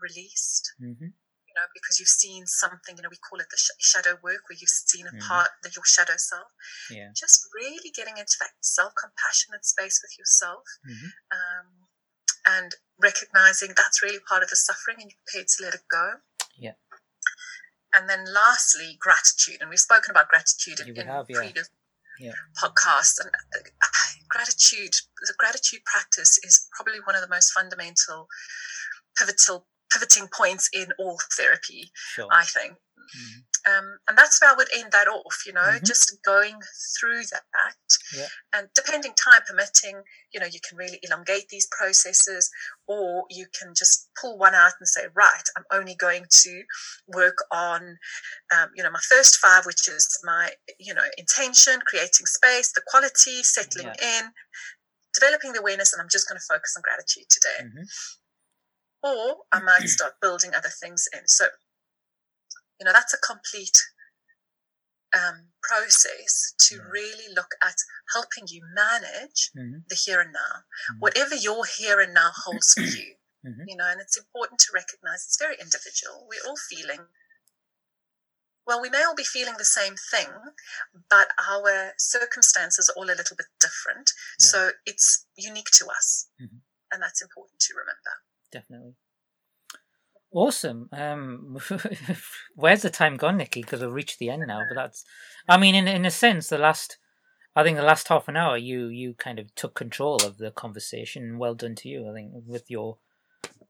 released. Mm-hmm. You know, because you've seen something, you know, we call it the sh- shadow work, where you've seen a mm-hmm. part of your shadow self. Yeah. Just really getting into that self compassionate space with yourself. Mm-hmm. Um, and recognizing that's really part of the suffering and you're prepared to let it go. Yeah. And then lastly, gratitude. And we've spoken about gratitude in, have, in previous yeah. podcasts. And uh, gratitude, the gratitude practice is probably one of the most fundamental, pivotal, pivoting points in all therapy, sure. I think. Mm-hmm. Um, and that's where I would end that off, you know, mm-hmm. just going through that. Yeah. And depending time permitting, you know, you can really elongate these processes or you can just pull one out and say, right, I'm only going to work on, um, you know, my first five, which is my, you know, intention, creating space, the quality, settling yeah. in, developing the awareness, and I'm just going to focus on gratitude today. Mm-hmm. Or I might start building other things in. So you know, that's a complete um, process to yeah. really look at helping you manage mm-hmm. the here and now, mm-hmm. whatever your here and now holds for you. Mm-hmm. You know, and it's important to recognize it's very individual. We're all feeling, well, we may all be feeling the same thing, but our circumstances are all a little bit different. Yeah. So it's unique to us. Mm-hmm. And that's important to remember. Definitely. Awesome. Um, where's the time gone, Nicky? Because we've reached the end now. But that's, I mean, in in a sense, the last, I think the last half an hour, you you kind of took control of the conversation. Well done to you. I think with your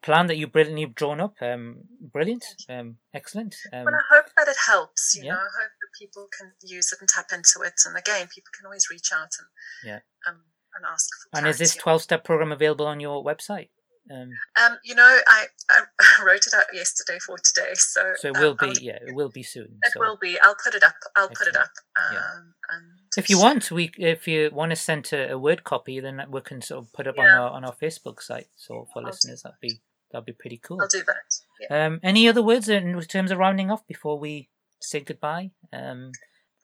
plan that you brilliantly drawn up. Um, brilliant. Um, excellent. Um, well, I hope that it helps. You yeah. know, I hope that people can use it and tap into it. And again, people can always reach out and yeah, um, and ask. and is this twelve step program available on your website? Um, um, you know, I, I wrote it out yesterday for today, so so it will um, be yeah, it will be soon. It so. will be. I'll put it up. I'll Excellent. put it up. Um, yeah. if you want, we if you want to send a, a, word copy, then we can sort of put it yeah. on our on our Facebook site. So for I'll listeners, that'd be that'd be pretty cool. I'll do that. Yeah. Um, any other words in terms of rounding off before we say goodbye? Um,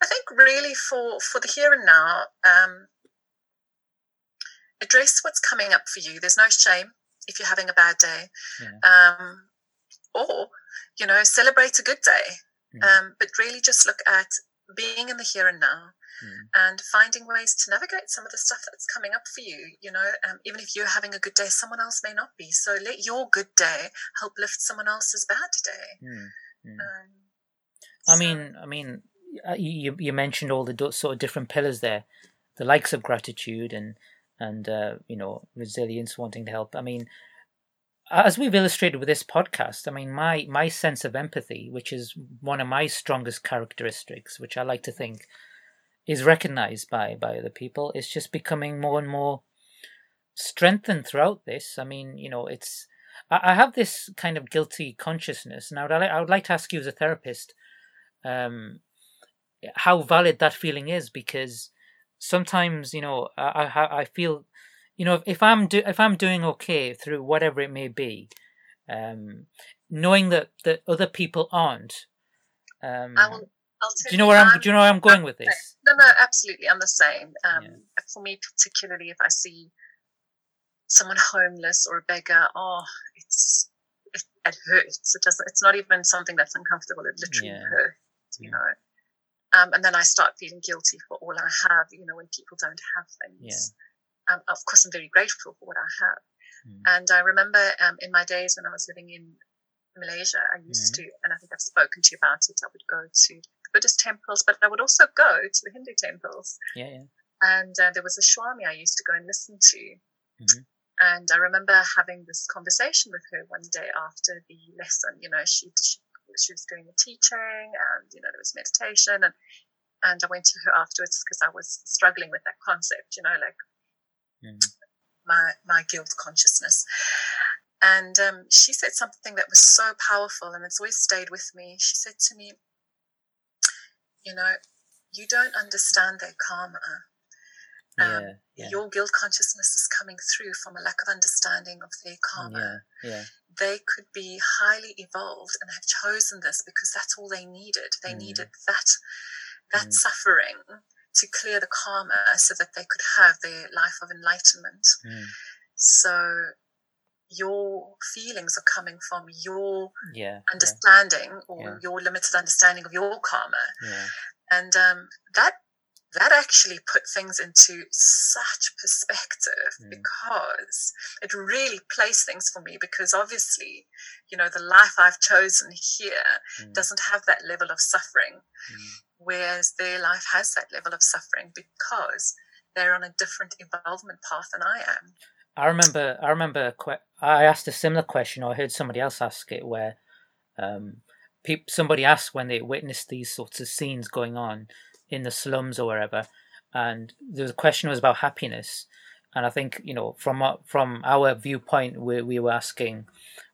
I think really for for the here and now, um, address what's coming up for you. There's no shame if you're having a bad day. Yeah. Um, or, you know, celebrate a good day. Um, but really just look at being in the here and now and finding ways to navigate some of the stuff that's coming up for you. You know, um, even if you're having a good day, someone else may not be. So let your good day help lift someone else's bad day. Um, I mean, I mean, uh, you you mentioned all the sort of different pillars there, the likes of gratitude and and uh, you know resilience, wanting to help. I mean, as we've illustrated with this podcast, I mean my my sense of empathy, which is one of my strongest characteristics, which I like to think is recognized by by other people, is just becoming more and more strengthened throughout this. I mean, you know, it's I, I have this kind of guilty consciousness, and I would, I would like to ask you as a therapist, um, how valid that feeling is because sometimes you know I I, I feel you know if, if I'm do if I'm doing okay through whatever it may be, um, knowing that that other people aren't. Um, do you know where I'm, I'm, Do you know where I'm going with this? No, no, absolutely. I'm the same. Um, yeah. For me, particularly, if I see someone homeless or a beggar, oh, it's it, it hurts. It doesn't. It's not even something that's uncomfortable. It literally yeah. hurts. You yeah. know. Um, and then I start feeling guilty for all I have, you know, when people don't have things. Yeah. Um, of course, I'm very grateful for what I have. Mm. And I remember um, in my days when I was living in Malaysia, I used mm. to, and I think I've spoken to you about it, I would go to the Buddhist temples, but I would also go to the Hindu temples. Yeah, yeah. And uh, there was a Swami I used to go and listen to. Mm-hmm. And I remember having this conversation with her one day after the lesson. You know, she, she she was doing the teaching and, you know, there was meditation and, and I went to her afterwards because I was struggling with that concept, you know, like mm. my my guilt consciousness. And um, she said something that was so powerful, and it's always stayed with me. She said to me, "You know, you don't understand their karma. Um, yeah, yeah. Your guilt consciousness is coming through from a lack of understanding of their karma. Yeah, yeah. They could be highly evolved and have chosen this because that's all they needed. They mm. needed that that mm. suffering to clear the karma so that they could have their life of enlightenment. Mm. So your feelings are coming from your yeah, understanding yeah. or yeah. your limited understanding of your karma. Yeah. And um, that that actually put things into such perspective mm. because it really placed things for me because obviously you know the life i've chosen here mm. doesn't have that level of suffering mm. whereas their life has that level of suffering because they're on a different involvement path than i am i remember i remember i asked a similar question or i heard somebody else ask it where um, people, somebody asked when they witnessed these sorts of scenes going on in the slums or wherever, and the question was about happiness. And I think you know from from our viewpoint, we we were asking,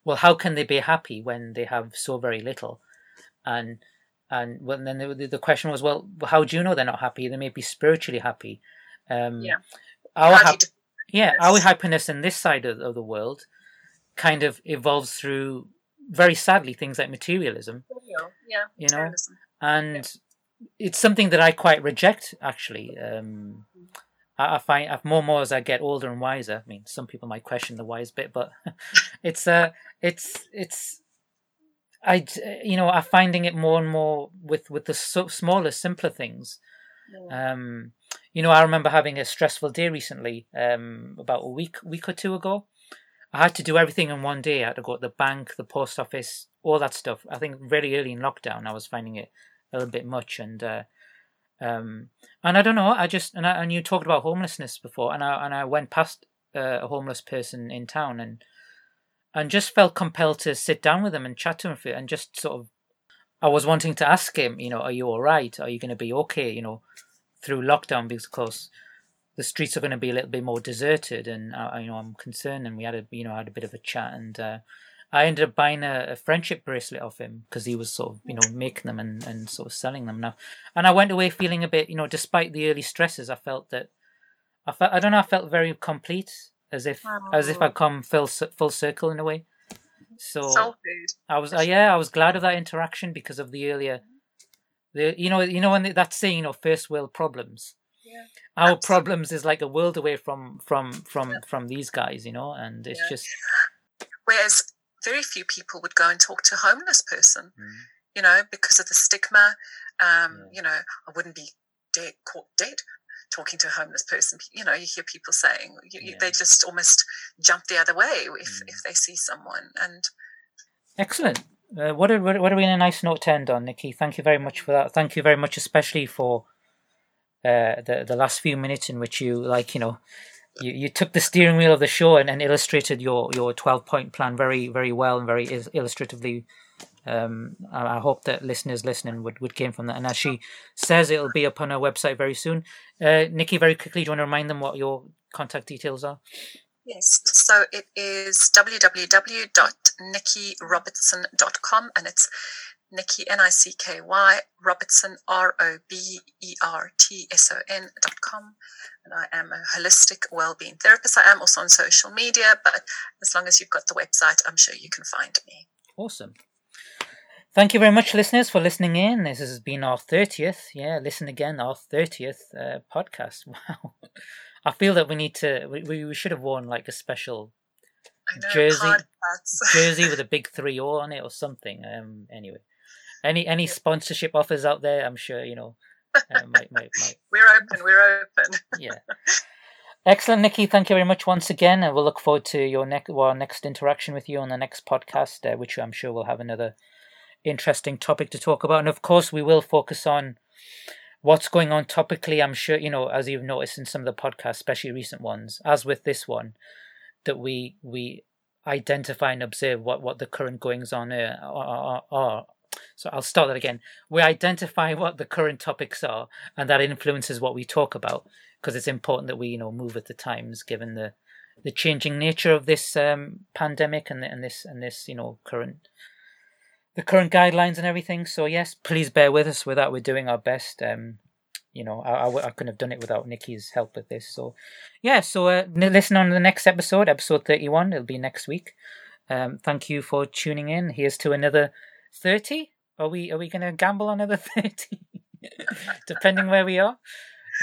well, how can they be happy when they have so very little? And and well, then the, the question was, well, how do you know they're not happy? They may be spiritually happy. Um, yeah. Our ha- yeah, our happiness in this side of, of the world kind of evolves through very sadly things like materialism. Yeah, you know, and yeah. It's something that I quite reject. Actually, um, I, I find I've more and more as I get older and wiser. I mean, some people might question the wise bit, but it's uh, it's it's. I you know I'm finding it more and more with with the so, smaller simpler things. Yeah. Um, you know, I remember having a stressful day recently, um, about a week week or two ago, I had to do everything in one day. I had to go to the bank, the post office, all that stuff. I think very early in lockdown, I was finding it a little bit much, and uh, um, and I don't know. I just and I, and you talked about homelessness before, and I and I went past uh, a homeless person in town, and and just felt compelled to sit down with him and chat to him for, and just sort of. I was wanting to ask him, you know, are you all right? Are you going to be okay? You know, through lockdown because, of course, the streets are going to be a little bit more deserted, and uh, you know I'm concerned. And we had a you know had a bit of a chat, and uh, I ended up buying a, a friendship bracelet off him because he was sort of you know making them and, and sort of selling them now. And I went away feeling a bit you know despite the early stresses, I felt that I felt I don't know I felt very complete as if as if I'd come full full circle in a way. So I was uh, yeah I was glad of that interaction because of the earlier the you know you know when that saying you know first world problems yeah. Our Absolutely. problems is like a world away from from from yeah. from these guys, you know, and it's yeah. just. Whereas very few people would go and talk to a homeless person, mm. you know, because of the stigma. Um, You know, I wouldn't be dead, caught dead talking to a homeless person. You know, you hear people saying you, you, they just almost jump the other way if mm. if they see someone. And excellent. Uh, what, are, what are we in a nice note to end on, Nicky? Thank you very much for that. Thank you very much, especially for uh, the the last few minutes in which you like you know you, you took the steering wheel of the show and, and illustrated your your 12 point plan very very well and very illustratively. Um, I, I hope that listeners listening would, would gain from that. And as she says it'll be up on our website very soon. Uh, nicky very quickly do you want to remind them what your contact details are? Yes, so it is www.nickyrobertson.com and it's Nicky, N I C K Y, Robertson, R O B E R T S O N dot com. And I am a holistic well-being therapist. I am also on social media, but as long as you've got the website, I'm sure you can find me. Awesome. Thank you very much, listeners, for listening in. This has been our 30th, yeah, listen again, our 30th uh, podcast. Wow. I feel that we need to, we, we should have worn like a special know, jersey jersey with a big 3 O on it or something. Um, anyway. Any any sponsorship offers out there? I'm sure you know. Uh, might, might, might. We're open. We're open. yeah. Excellent, Nicky. Thank you very much once again, and we'll look forward to your next well, next interaction with you on the next podcast, uh, which I'm sure we'll have another interesting topic to talk about. And of course, we will focus on what's going on topically. I'm sure you know, as you've noticed in some of the podcasts, especially recent ones, as with this one, that we we identify and observe what what the current goings on are, are, are So I'll start that again. We identify what the current topics are, and that influences what we talk about because it's important that we, you know, move with the times given the the changing nature of this um, pandemic and and this and this, you know, current the current guidelines and everything. So yes, please bear with us with that. We're doing our best. Um, you know, I, couldn't have done it without Nicky's help with this. So, yeah, so uh, listen on the next episode, episode 31. It'll be next week. Um, thank you for tuning in. Here's to another 30. Are we are we going to gamble on another 30? Depending where we are.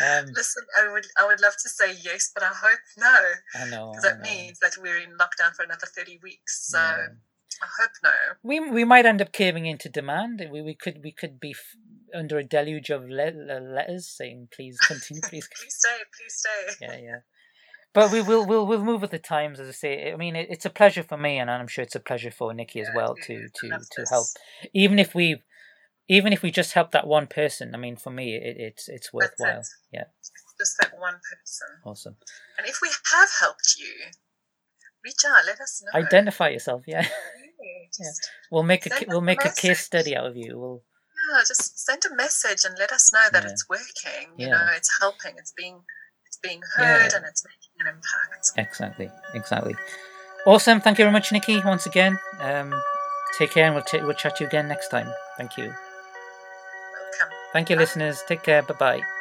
Um, Listen, I would I would love to say yes, but I hope no. I know. Because that means that we're in lockdown for another 30 weeks. So. Yeah. I hope no. We we might end up caving into demand. We we could we could be f- under a deluge of le- letters saying please continue, please. please stay, please stay. Yeah, yeah. But we will we'll we'll move with the times, as I say. I mean, it, it's a pleasure for me, and I'm sure it's a pleasure for Nicky as well to to to help. Even if we, even if we just help that one person, I mean, for me, it, it's it's worthwhile. It. Yeah. Just that one person. Awesome. And if we have helped you, reach out. Let us know. Identify yourself. Yeah. yeah. We'll make a we'll make a, a case study out of you. We'll yeah, just send a message and let us know that yeah. it's working. You yeah. know, it's helping. It's being it's being heard yeah. and it's making an impact. Exactly, exactly. Awesome. Thank you very much, Nicky. Once again, um, take care, and we'll t- we'll chat to you again next time. Thank you. Welcome. Thank you, Bye. listeners. Take care. Bye bye.